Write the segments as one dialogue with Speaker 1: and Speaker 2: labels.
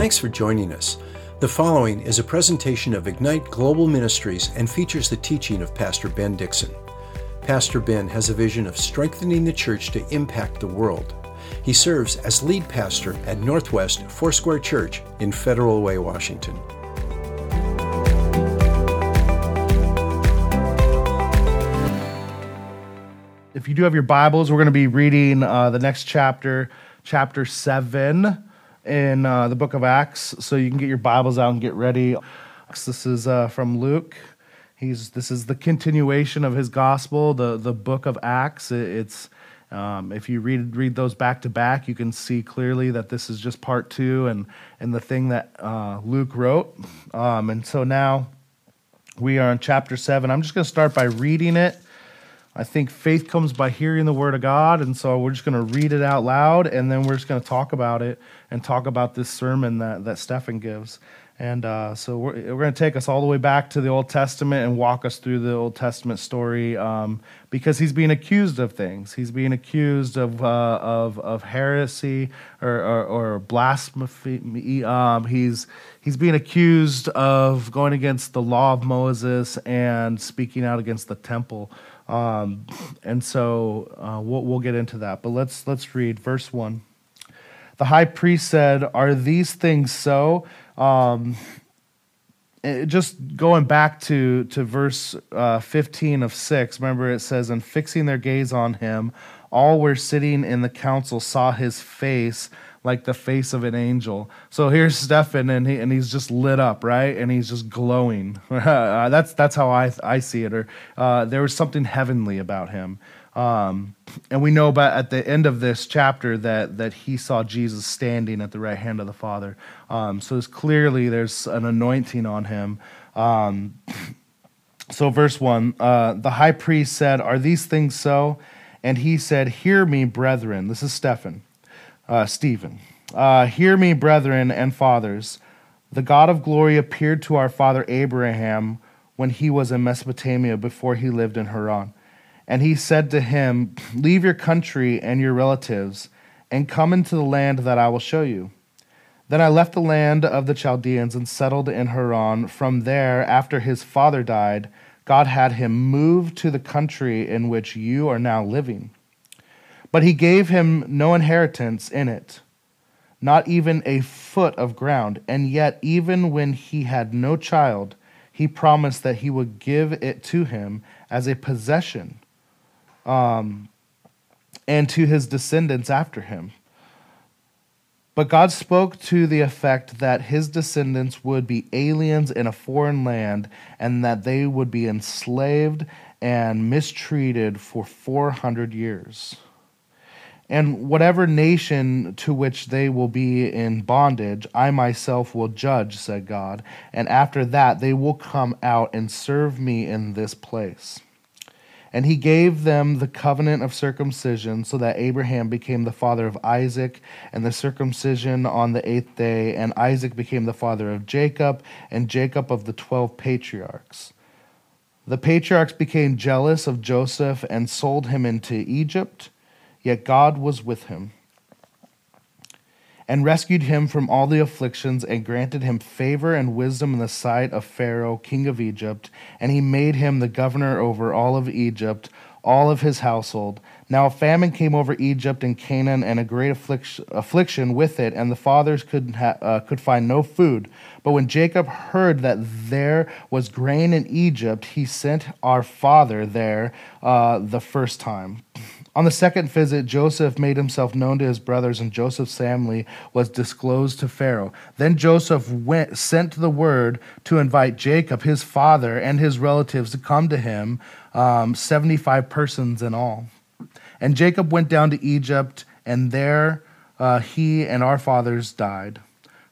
Speaker 1: Thanks for joining us. The following is a presentation of Ignite Global Ministries and features the teaching of Pastor Ben Dixon. Pastor Ben has a vision of strengthening the church to impact the world. He serves as lead pastor at Northwest Foursquare Church in Federal Way, Washington.
Speaker 2: If you do have your Bibles, we're going to be reading uh, the next chapter, chapter 7 in uh, the book of Acts. So you can get your Bibles out and get ready. This is uh, from Luke. He's, this is the continuation of his gospel, the, the book of Acts. It, it's um, if you read read those back to back, you can see clearly that this is just part two and and the thing that uh, Luke wrote. Um, and so now we are in chapter seven. I'm just going to start by reading it. I think faith comes by hearing the word of God, and so we're just going to read it out loud, and then we're just going to talk about it and talk about this sermon that that Stefan gives. And uh, so we're, we're going to take us all the way back to the Old Testament and walk us through the Old Testament story um, because he's being accused of things. He's being accused of, uh, of, of heresy or, or, or blasphemy. Um, he's, he's being accused of going against the law of Moses and speaking out against the temple. Um, and so uh, we'll, we'll get into that. But let's, let's read verse 1. The high priest said, Are these things so? Um, just going back to, to verse uh, 15 of 6, remember it says, And fixing their gaze on him, all were sitting in the council saw his face like the face of an angel. So here's Stephen, and he and he's just lit up, right? And he's just glowing. that's that's how I I see it. Or uh, there was something heavenly about him. Um, and we know about at the end of this chapter that that he saw Jesus standing at the right hand of the Father. Um, so it's clearly there's an anointing on him. Um, so verse one, uh, the high priest said, "Are these things so?" And he said, "Hear me, brethren." This is Stephen, uh, Stephen. Uh, Hear me, brethren and fathers. The God of glory appeared to our father Abraham when he was in Mesopotamia before he lived in Haran and he said to him, Leave your country and your relatives, and come into the land that I will show you. Then I left the land of the Chaldeans and settled in Haran. From there, after his father died, God had him move to the country in which you are now living. But he gave him no inheritance in it, not even a foot of ground. And yet, even when he had no child, he promised that he would give it to him as a possession um, and to his descendants after him. But God spoke to the effect that his descendants would be aliens in a foreign land and that they would be enslaved and mistreated for 400 years. And whatever nation to which they will be in bondage, I myself will judge, said God. And after that, they will come out and serve me in this place. And he gave them the covenant of circumcision, so that Abraham became the father of Isaac, and the circumcision on the eighth day, and Isaac became the father of Jacob, and Jacob of the twelve patriarchs. The patriarchs became jealous of Joseph and sold him into Egypt, yet God was with him and rescued him from all the afflictions and granted him favor and wisdom in the sight of Pharaoh, king of Egypt. And he made him the governor over all of Egypt, all of his household. Now a famine came over Egypt and Canaan, and a great affliction with it, and the fathers could, ha- uh, could find no food. But when Jacob heard that there was grain in Egypt, he sent our father there uh, the first time. On the second visit, Joseph made himself known to his brothers, and Joseph's family was disclosed to Pharaoh. Then Joseph went, sent the word to invite Jacob, his father, and his relatives to come to him, um, 75 persons in all. And Jacob went down to Egypt, and there uh, he and our fathers died.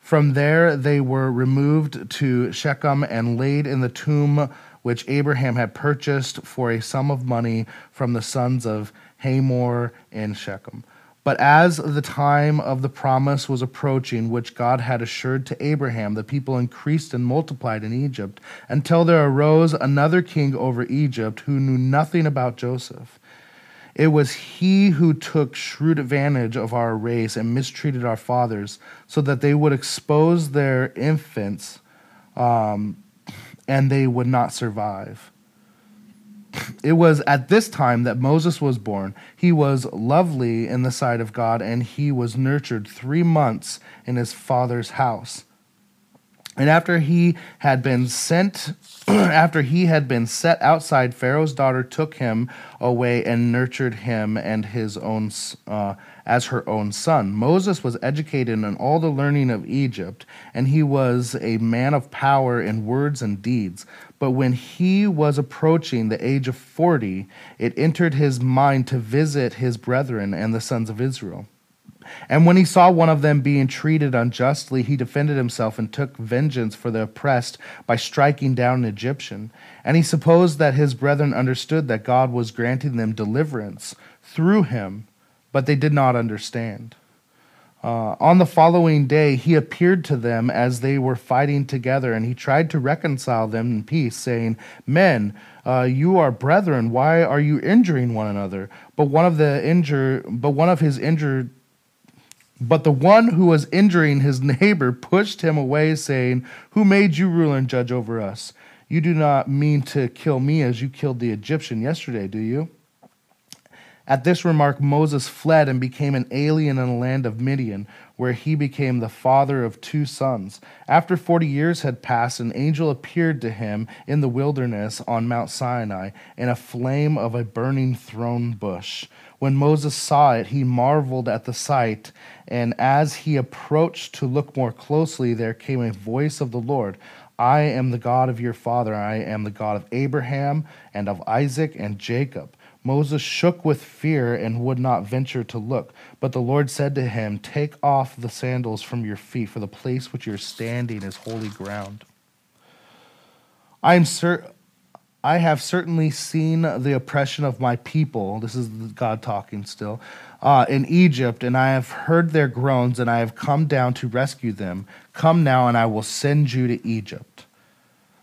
Speaker 2: From there they were removed to Shechem and laid in the tomb which Abraham had purchased for a sum of money from the sons of Hamor, and Shechem. But as the time of the promise was approaching, which God had assured to Abraham, the people increased and multiplied in Egypt, until there arose another king over Egypt who knew nothing about Joseph. It was he who took shrewd advantage of our race and mistreated our fathers so that they would expose their infants um, and they would not survive. It was at this time that Moses was born. He was lovely in the sight of God, and he was nurtured three months in his father's house. And after he had been sent, after he had been set outside, Pharaoh's daughter took him away and nurtured him and his own uh, as her own son. Moses was educated in all the learning of Egypt, and he was a man of power in words and deeds. But when he was approaching the age of forty, it entered his mind to visit his brethren and the sons of Israel. And when he saw one of them being treated unjustly, he defended himself and took vengeance for the oppressed by striking down an Egyptian. And he supposed that his brethren understood that God was granting them deliverance through him, but they did not understand. Uh, on the following day, he appeared to them as they were fighting together, and he tried to reconcile them in peace, saying, Men, uh, you are brethren. Why are you injuring one another? But one of the injure, but one of his injured but the one who was injuring his neighbor pushed him away, saying, Who made you ruler and judge over us? You do not mean to kill me as you killed the Egyptian yesterday, do you? At this remark, Moses fled and became an alien in the land of Midian, where he became the father of two sons. After forty years had passed, an angel appeared to him in the wilderness on Mount Sinai in a flame of a burning thorn bush. When Moses saw it, he marveled at the sight, and as he approached to look more closely, there came a voice of the Lord. I am the God of your father. I am the God of Abraham and of Isaac and Jacob. Moses shook with fear and would not venture to look. But the Lord said to him, Take off the sandals from your feet, for the place which you're standing is holy ground. I am certain. I have certainly seen the oppression of my people. This is God talking still. Uh, in Egypt, and I have heard their groans, and I have come down to rescue them. Come now, and I will send you to Egypt.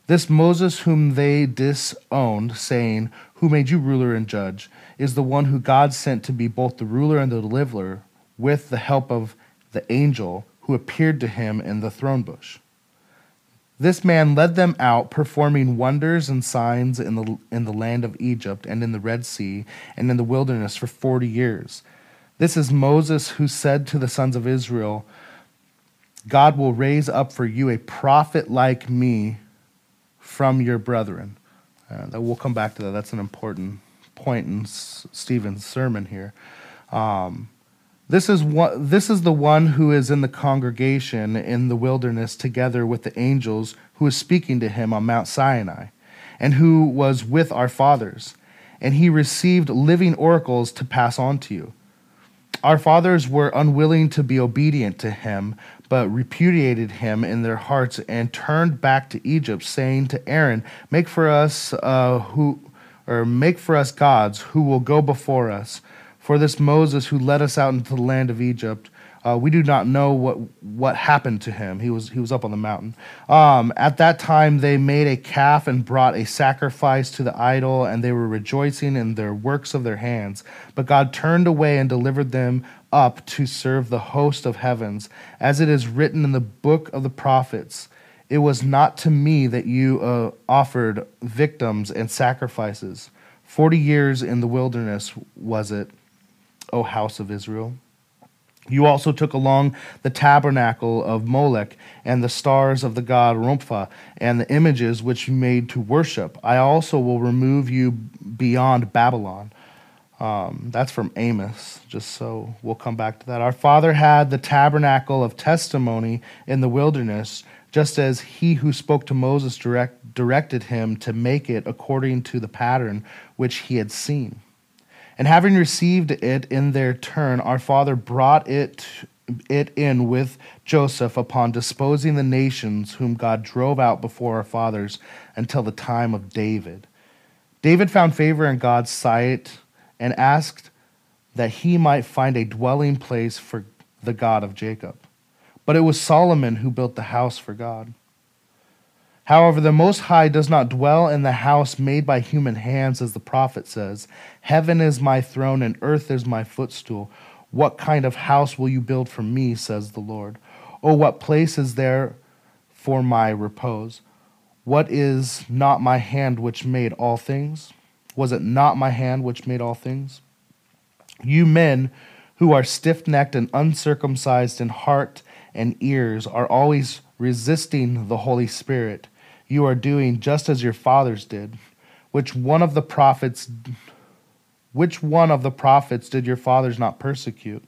Speaker 2: This Moses, whom they disowned, saying, Who made you ruler and judge, is the one who God sent to be both the ruler and the deliverer, with the help of the angel who appeared to him in the throne bush. This man led them out, performing wonders and signs in the, in the land of Egypt and in the Red Sea and in the wilderness for forty years. This is Moses who said to the sons of Israel, God will raise up for you a prophet like me from your brethren. Uh, we'll come back to that. That's an important point in S- Stephen's sermon here. Um, this is, what, this is the one who is in the congregation in the wilderness together with the angels who is speaking to him on Mount Sinai, and who was with our fathers. And he received living oracles to pass on to you. Our fathers were unwilling to be obedient to him, but repudiated him in their hearts and turned back to Egypt, saying to Aaron, "Make for us uh, who, or make for us gods who will go before us." For this Moses who led us out into the land of Egypt, uh, we do not know what what happened to him. He was he was up on the mountain. Um, at that time, they made a calf and brought a sacrifice to the idol, and they were rejoicing in their works of their hands. But God turned away and delivered them up to serve the host of heavens, as it is written in the book of the prophets. It was not to me that you uh, offered victims and sacrifices. Forty years in the wilderness was it O house of Israel. You also took along the tabernacle of Molech and the stars of the god Rompha and the images which you made to worship. I also will remove you beyond Babylon. Um, that's from Amos, just so we'll come back to that. Our father had the tabernacle of testimony in the wilderness, just as he who spoke to Moses direct, directed him to make it according to the pattern which he had seen. And having received it in their turn, our father brought it, it in with Joseph upon disposing the nations whom God drove out before our fathers until the time of David. David found favor in God's sight and asked that he might find a dwelling place for the God of Jacob. But it was Solomon who built the house for God. However, the Most High does not dwell in the house made by human hands, as the prophet says Heaven is my throne, and earth is my footstool. What kind of house will you build for me, says the Lord? Or what place is there for my repose? What is not my hand which made all things? Was it not my hand which made all things? You men who are stiff necked and uncircumcised in heart and ears are always resisting the Holy Spirit you are doing just as your fathers did. Which one of the prophets which one of the prophets did your fathers not persecute?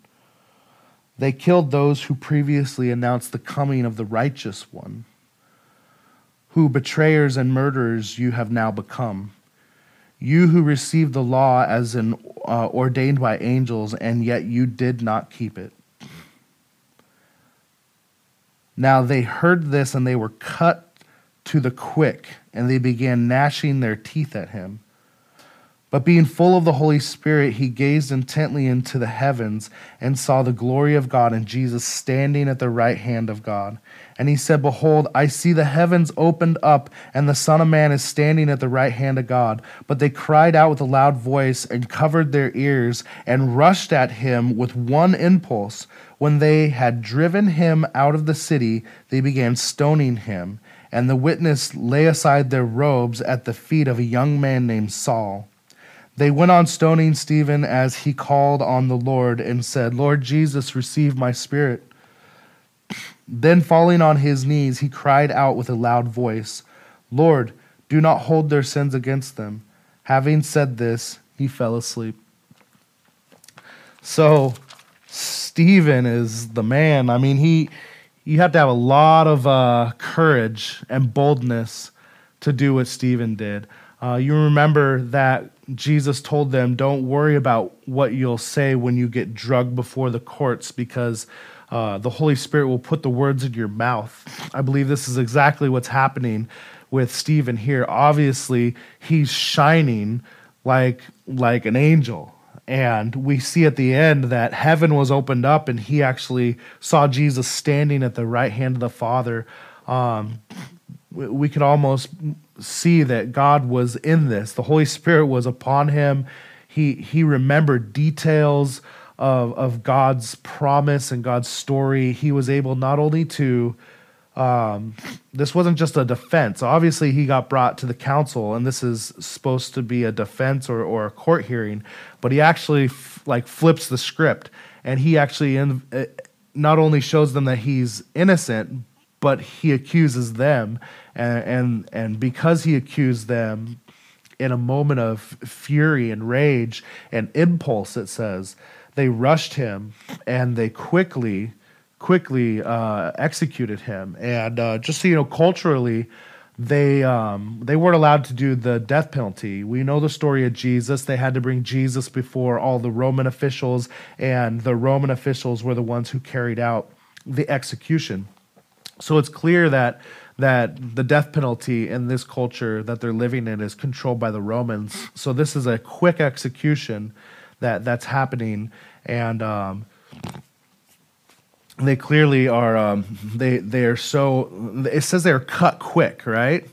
Speaker 2: They killed those who previously announced the coming of the righteous one, who betrayers and murderers you have now become. You who received the law as an uh, ordained by angels, and yet you did not keep it. Now they heard this and they were cut to the quick, and they began gnashing their teeth at him. But being full of the Holy Spirit, he gazed intently into the heavens and saw the glory of God and Jesus standing at the right hand of God. And he said, Behold, I see the heavens opened up, and the Son of Man is standing at the right hand of God. But they cried out with a loud voice and covered their ears and rushed at him with one impulse. When they had driven him out of the city, they began stoning him and the witness lay aside their robes at the feet of a young man named Saul. They went on stoning Stephen as he called on the Lord and said, Lord Jesus, receive my spirit. Then, falling on his knees, he cried out with a loud voice, Lord, do not hold their sins against them. Having said this, he fell asleep. So, Stephen is the man. I mean, he you have to have a lot of uh, courage and boldness to do what Stephen did. Uh, you remember that Jesus told them, Don't worry about what you'll say when you get drugged before the courts because uh, the Holy Spirit will put the words in your mouth. I believe this is exactly what's happening with Stephen here. Obviously, he's shining like, like an angel. And we see at the end that heaven was opened up and he actually saw Jesus standing at the right hand of the Father. Um, we could almost see that God was in this. The Holy Spirit was upon him. He, he remembered details of, of God's promise and God's story. He was able not only to um, this wasn't just a defense. Obviously, he got brought to the council, and this is supposed to be a defense or, or a court hearing. But he actually f- like flips the script, and he actually in, uh, not only shows them that he's innocent, but he accuses them, and and, and because he accused them in a moment of fury and rage and impulse, it says they rushed him, and they quickly quickly uh, executed him. And uh, just so you know, culturally, they um, they weren't allowed to do the death penalty. We know the story of Jesus. They had to bring Jesus before all the Roman officials, and the Roman officials were the ones who carried out the execution. So it's clear that that the death penalty in this culture that they're living in is controlled by the Romans. So this is a quick execution that that's happening, and um, they clearly are um, they they are so it says they're cut quick right?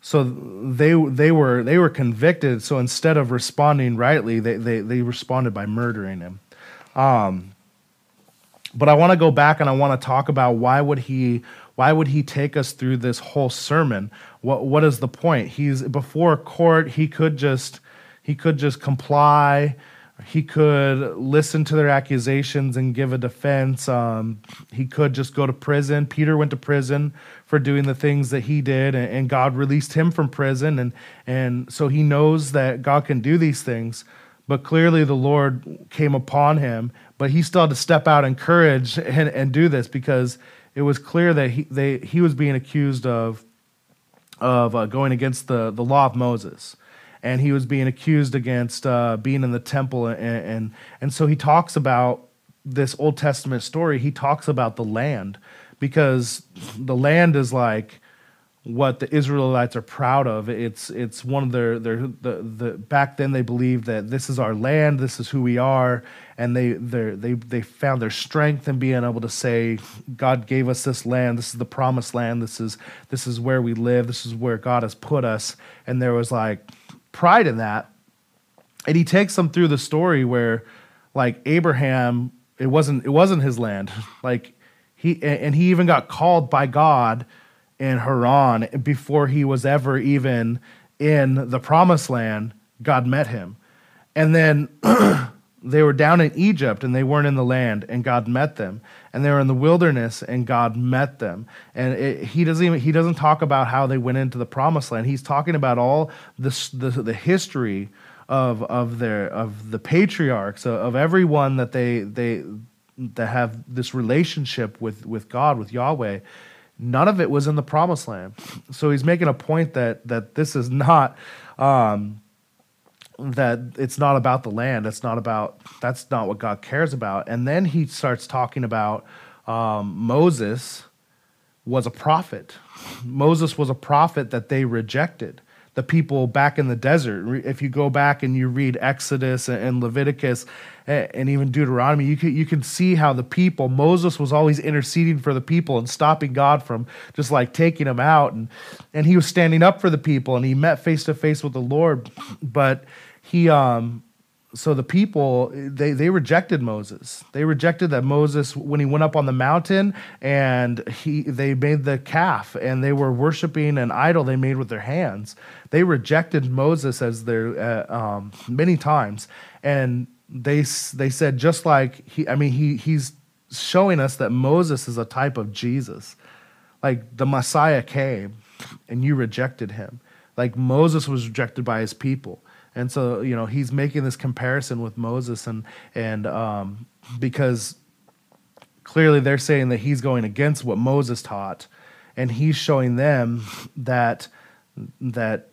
Speaker 2: So they they were they were convicted so instead of responding rightly they they, they responded by murdering him. Um, but i want to go back and i want to talk about why would he why would he take us through this whole sermon? What what is the point? He's before court he could just he could just comply he could listen to their accusations and give a defense. Um, he could just go to prison. Peter went to prison for doing the things that he did, and, and, God released him from prison. And, and so he knows that God can do these things. But clearly, the Lord came upon him, but he still had to step out in courage and, and do this because it was clear that he, they, he was being accused of, of uh, going against the, the law of Moses and he was being accused against uh, being in the temple, and, and and so he talks about this Old Testament story. He talks about the land because the land is like what the Israelites are proud of. It's it's one of their their the, the back then they believed that this is our land, this is who we are, and they they they found their strength in being able to say, God gave us this land, this is the promised land, this is this is where we live, this is where God has put us, and there was like pride in that. And he takes them through the story where like Abraham, it wasn't it wasn't his land. Like he and he even got called by God in Haran before he was ever even in the promised land. God met him. And then they were down in Egypt and they weren't in the land and God met them. And they were in the wilderness and God met them. And it, he doesn't even he doesn't talk about how they went into the promised land. He's talking about all this the, the history of of their of the patriarchs of, of everyone that they they that have this relationship with with God with Yahweh none of it was in the promised land. So he's making a point that that this is not um, that it's not about the land. It's not about that's not what God cares about. And then he starts talking about um, Moses was a prophet. Moses was a prophet that they rejected the people back in the desert. If you go back and you read Exodus and Leviticus and even Deuteronomy, you can, you can see how the people, Moses was always interceding for the people and stopping God from just like taking them out. And, and he was standing up for the people and he met face to face with the Lord. But he, um, so the people they they rejected Moses. They rejected that Moses when he went up on the mountain and he they made the calf and they were worshiping an idol they made with their hands. They rejected Moses as their uh, um, many times, and they they said just like he. I mean he he's showing us that Moses is a type of Jesus. Like the Messiah came, and you rejected him. Like Moses was rejected by his people and so you know he's making this comparison with Moses and and um, because clearly they're saying that he's going against what Moses taught and he's showing them that that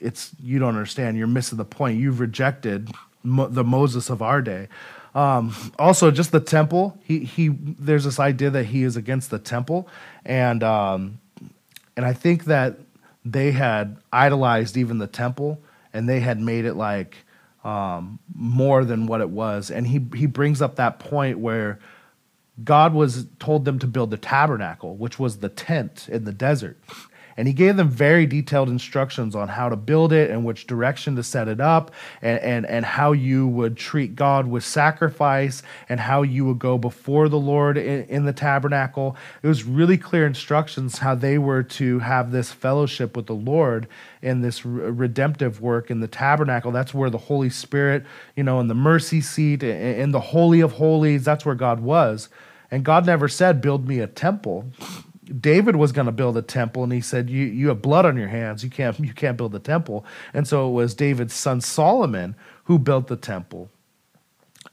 Speaker 2: it's you don't understand you're missing the point you've rejected Mo- the Moses of our day. Um, also just the temple he he there's this idea that he is against the temple and um, and I think that they had idolized even the temple and they had made it like um, more than what it was. And he he brings up that point where God was told them to build the tabernacle, which was the tent in the desert. And he gave them very detailed instructions on how to build it and which direction to set it up and, and, and how you would treat God with sacrifice and how you would go before the Lord in, in the tabernacle. It was really clear instructions how they were to have this fellowship with the Lord in this redemptive work in the tabernacle. That's where the Holy Spirit, you know, in the mercy seat, in the Holy of Holies, that's where God was. And God never said, Build me a temple. David was going to build a temple, and he said, "You you have blood on your hands. You can't you can't build the temple." And so it was David's son Solomon who built the temple,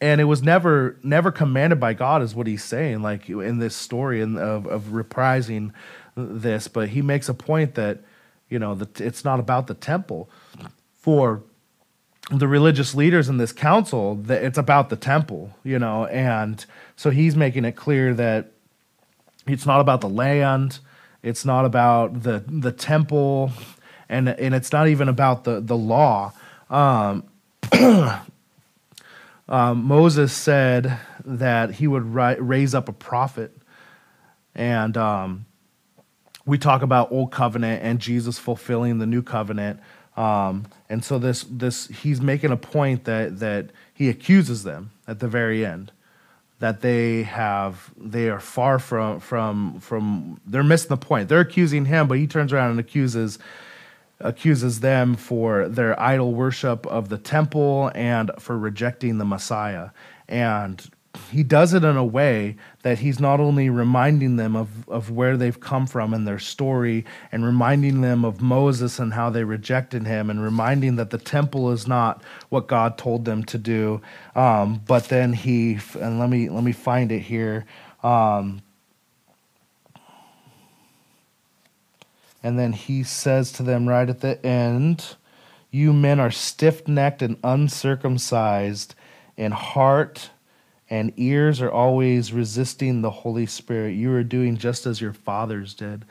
Speaker 2: and it was never never commanded by God, is what he's saying, like in this story and of of reprising this. But he makes a point that you know that it's not about the temple for the religious leaders in this council that it's about the temple you know and so he's making it clear that it's not about the land. It's not about the the temple, and and it's not even about the the law. Um, um, Moses said that he would ri- raise up a prophet, and um, we talk about old covenant and Jesus fulfilling the new covenant. Um, and so this this he's making a point that that he accuses them at the very end that they have they are far from from from they're missing the point. They're accusing him, but he turns around and accuses accuses them for their idol worship of the temple and for rejecting the Messiah. And he does it in a way that he's not only reminding them of, of where they've come from and their story, and reminding them of Moses and how they rejected him, and reminding that the temple is not what God told them to do. Um, but then he, and let me let me find it here. Um, and then he says to them right at the end, "You men are stiff necked and uncircumcised in heart." And ears are always resisting the Holy Spirit. You are doing just as your fathers did.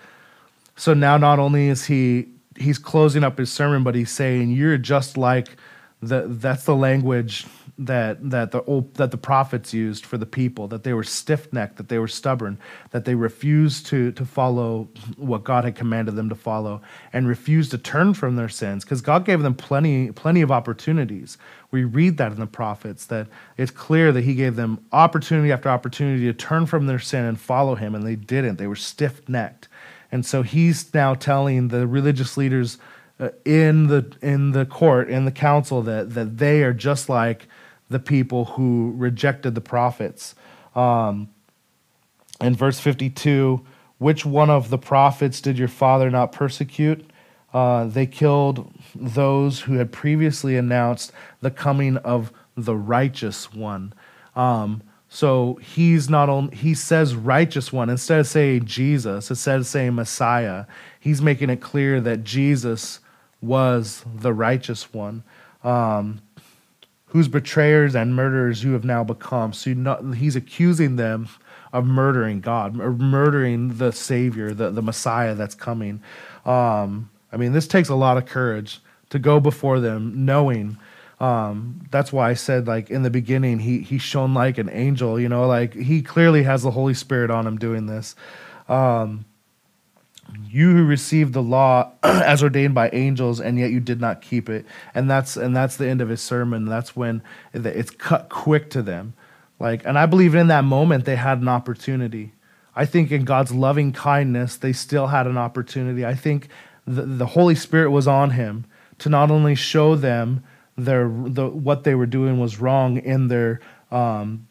Speaker 2: So now not only is he he's closing up his sermon, but he's saying you're just like the that's the language that that the old, that the prophets used for the people that they were stiff-necked that they were stubborn that they refused to to follow what God had commanded them to follow and refused to turn from their sins because God gave them plenty plenty of opportunities. We read that in the prophets that it's clear that he gave them opportunity after opportunity to turn from their sin and follow him and they didn't. They were stiff-necked. And so he's now telling the religious leaders uh, in the in the court in the council that that they are just like the people who rejected the prophets. Um, in verse 52, which one of the prophets did your father not persecute? Uh, they killed those who had previously announced the coming of the righteous one. Um, so he's not only he says righteous one instead of saying Jesus, instead of saying Messiah, he's making it clear that Jesus was the righteous one. Um, whose betrayers and murderers you have now become. So not, he's accusing them of murdering God, or murdering the Savior, the, the Messiah that's coming. Um, I mean, this takes a lot of courage to go before them knowing. Um, that's why I said, like, in the beginning, he, he shone like an angel, you know, like he clearly has the Holy Spirit on him doing this. Um, you who received the law as ordained by angels and yet you did not keep it. And that's and that's the end of his sermon. That's when it's cut quick to them. Like and i believe in that moment they had an opportunity. I think in god's loving kindness they still had an opportunity. I think the, the holy spirit was on him to not only show them their the, what they were doing was wrong in their um,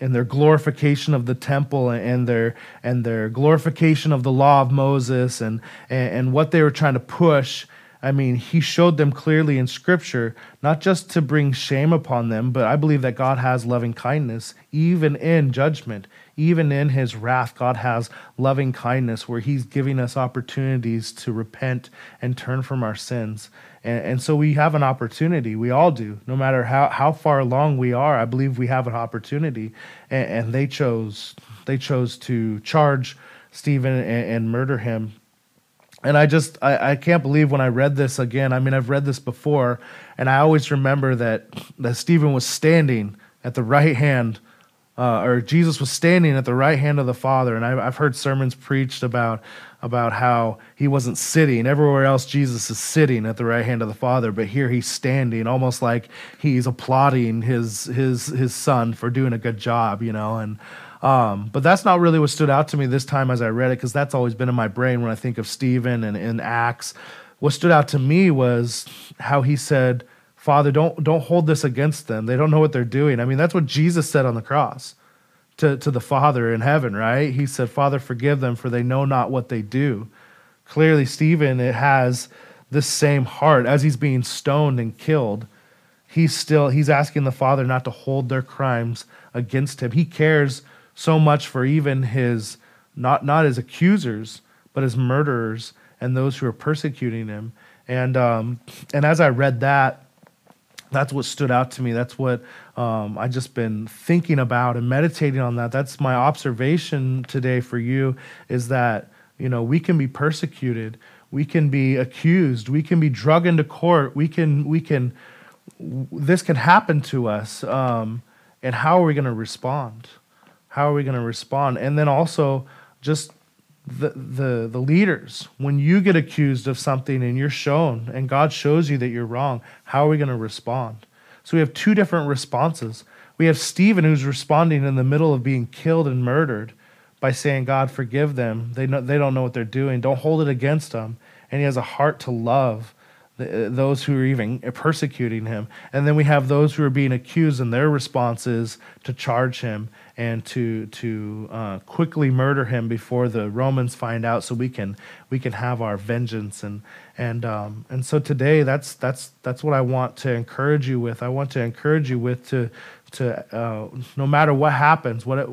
Speaker 2: and their glorification of the temple and their and their glorification of the law of Moses and, and, and what they were trying to push. I mean, he showed them clearly in Scripture, not just to bring shame upon them, but I believe that God has loving kindness, even in judgment, even in his wrath. God has loving kindness where he's giving us opportunities to repent and turn from our sins. And, and, so we have an opportunity. We all do. No matter how, how far along we are, I believe we have an opportunity. And, and they chose they chose to charge Stephen and, and, murder him. And I just I, I can't believe when I read this again. I mean, I've read this before, and I always remember that that Stephen was standing at the right hand uh, or Jesus was standing at the right hand of the Father. And I've, I've heard sermons preached about about how he wasn't sitting. Everywhere else, Jesus is sitting at the right hand of the Father, but here he's standing, almost like he's applauding his his his son for doing a good job, you know. And um, but that's not really what stood out to me this time as I read it, because that's always been in my brain when I think of Stephen and in Acts. What stood out to me was how he said Father, don't don't hold this against them. They don't know what they're doing. I mean, that's what Jesus said on the cross to, to the Father in heaven, right? He said, Father, forgive them, for they know not what they do. Clearly, Stephen it has this same heart as he's being stoned and killed. He's still he's asking the Father not to hold their crimes against him. He cares so much for even his not not his accusers, but his murderers and those who are persecuting him. And um, and as I read that, that's what stood out to me. That's what um, I just been thinking about and meditating on that. That's my observation today for you is that you know we can be persecuted, we can be accused, we can be drug into court, we can we can this can happen to us. Um, and how are we going to respond? How are we going to respond? And then also just the, the, the leaders, when you get accused of something and you're shown and God shows you that you're wrong, how are we going to respond? So we have two different responses. We have Stephen who's responding in the middle of being killed and murdered by saying, God, forgive them. They, know, they don't know what they're doing. Don't hold it against them. And he has a heart to love those who are even persecuting him. And then we have those who are being accused, and their response is to charge him and to to uh, quickly murder him before the Romans find out, so we can we can have our vengeance. And and um, and so today, that's that's that's what I want to encourage you with. I want to encourage you with to to uh, no matter what happens, what it,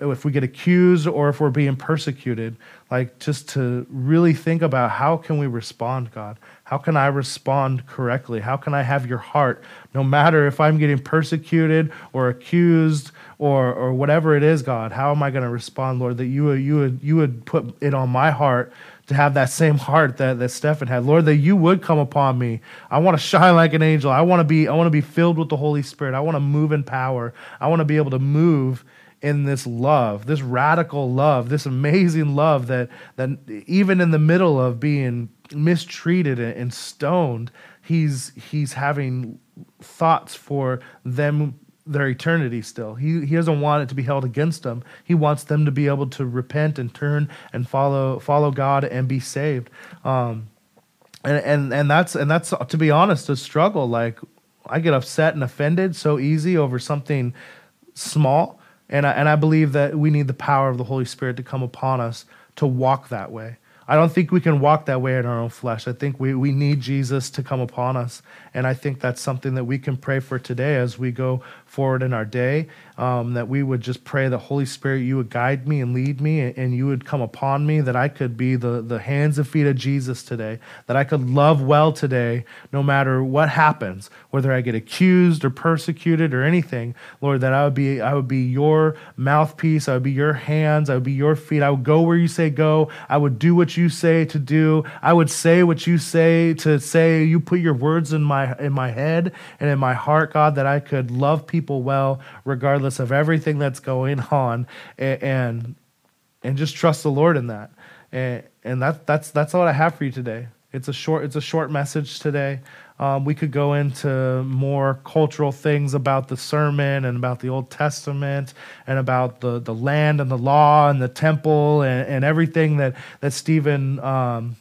Speaker 2: if we get accused or if we're being persecuted, like just to really think about how can we respond, God? How can I respond correctly? How can I have your heart no matter if I'm getting persecuted or accused or or whatever it is, God? How am I going to respond, Lord? That you would, you would you would put it on my heart to have that same heart that, that Stephen had. Lord, that you would come upon me. I want to shine like an angel. I want to be, I want to be filled with the Holy Spirit. I want to move in power. I want to be able to move in this love, this radical love, this amazing love that, that even in the middle of being mistreated and stoned, he's, he's having thoughts for them their eternity still. He, he doesn't want it to be held against them. He wants them to be able to repent and turn and follow follow God and be saved. Um, and, and and that's and that's to be honest a struggle. Like I get upset and offended so easy over something small, and I, and I believe that we need the power of the Holy Spirit to come upon us to walk that way. I don't think we can walk that way in our own flesh. I think we, we need Jesus to come upon us. And I think that's something that we can pray for today as we go forward in our day um, that we would just pray the Holy Spirit, you would guide me and lead me, and you would come upon me, that I could be the, the hands and feet of Jesus today, that I could love well today, no matter what happens, whether I get accused or persecuted or anything, Lord, that I would be I would be your mouthpiece, I would be your hands, I would be your feet. I would go where you say go, I would do what you say to do, I would say what you say to say. You put your words in my in my head and in my heart, God, that I could love people well, regardless of everything that's going on, and and, and just trust the Lord in that. And, and that that's that's all I have for you today. It's a short it's a short message today. Um, we could go into more cultural things about the sermon and about the Old Testament and about the, the land and the law and the temple and, and everything that that Stephen um,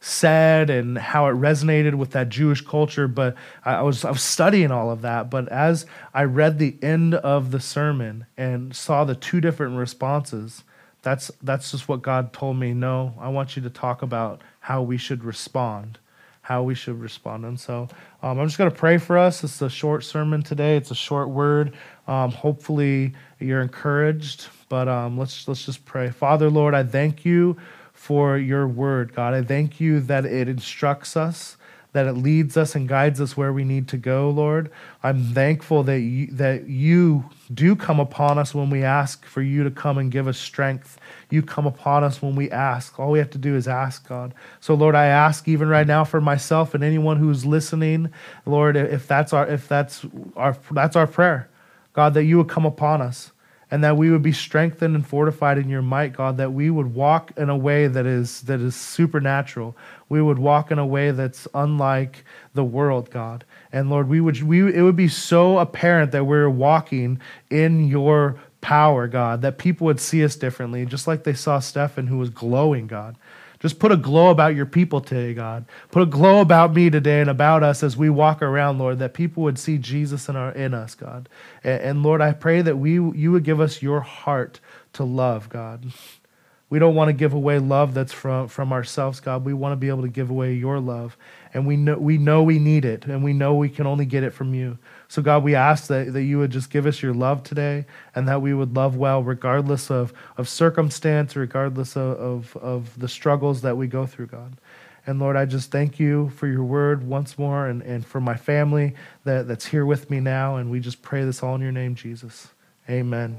Speaker 2: said and how it resonated with that Jewish culture. But I was, I was studying all of that. But as I read the end of the sermon and saw the two different responses, that's, that's just what God told me. No, I want you to talk about how we should respond. How we should respond. And so um, I'm just going to pray for us. It's a short sermon today, it's a short word. Um, hopefully, you're encouraged. But um, let's, let's just pray. Father, Lord, I thank you for your word, God. I thank you that it instructs us, that it leads us and guides us where we need to go, Lord. I'm thankful that you, that you do come upon us when we ask for you to come and give us strength. You come upon us when we ask. All we have to do is ask, God. So, Lord, I ask even right now for myself and anyone who's listening, Lord, if that's our if that's our that's our prayer, God, that you would come upon us and that we would be strengthened and fortified in your might god that we would walk in a way that is that is supernatural. We would walk in a way that's unlike the world god. And lord we would we it would be so apparent that we're walking in your power god that people would see us differently just like they saw stephen who was glowing god just put a glow about your people today, God. Put a glow about me today and about us as we walk around, Lord, that people would see Jesus in, our, in us, God. And, and Lord, I pray that we, you would give us your heart to love, God. We don't want to give away love that's from, from ourselves, God. We want to be able to give away your love. And we know, we know we need it, and we know we can only get it from you. So, God, we ask that, that you would just give us your love today and that we would love well, regardless of, of circumstance, regardless of, of, of the struggles that we go through, God. And Lord, I just thank you for your word once more and, and for my family that, that's here with me now. And we just pray this all in your name, Jesus. Amen.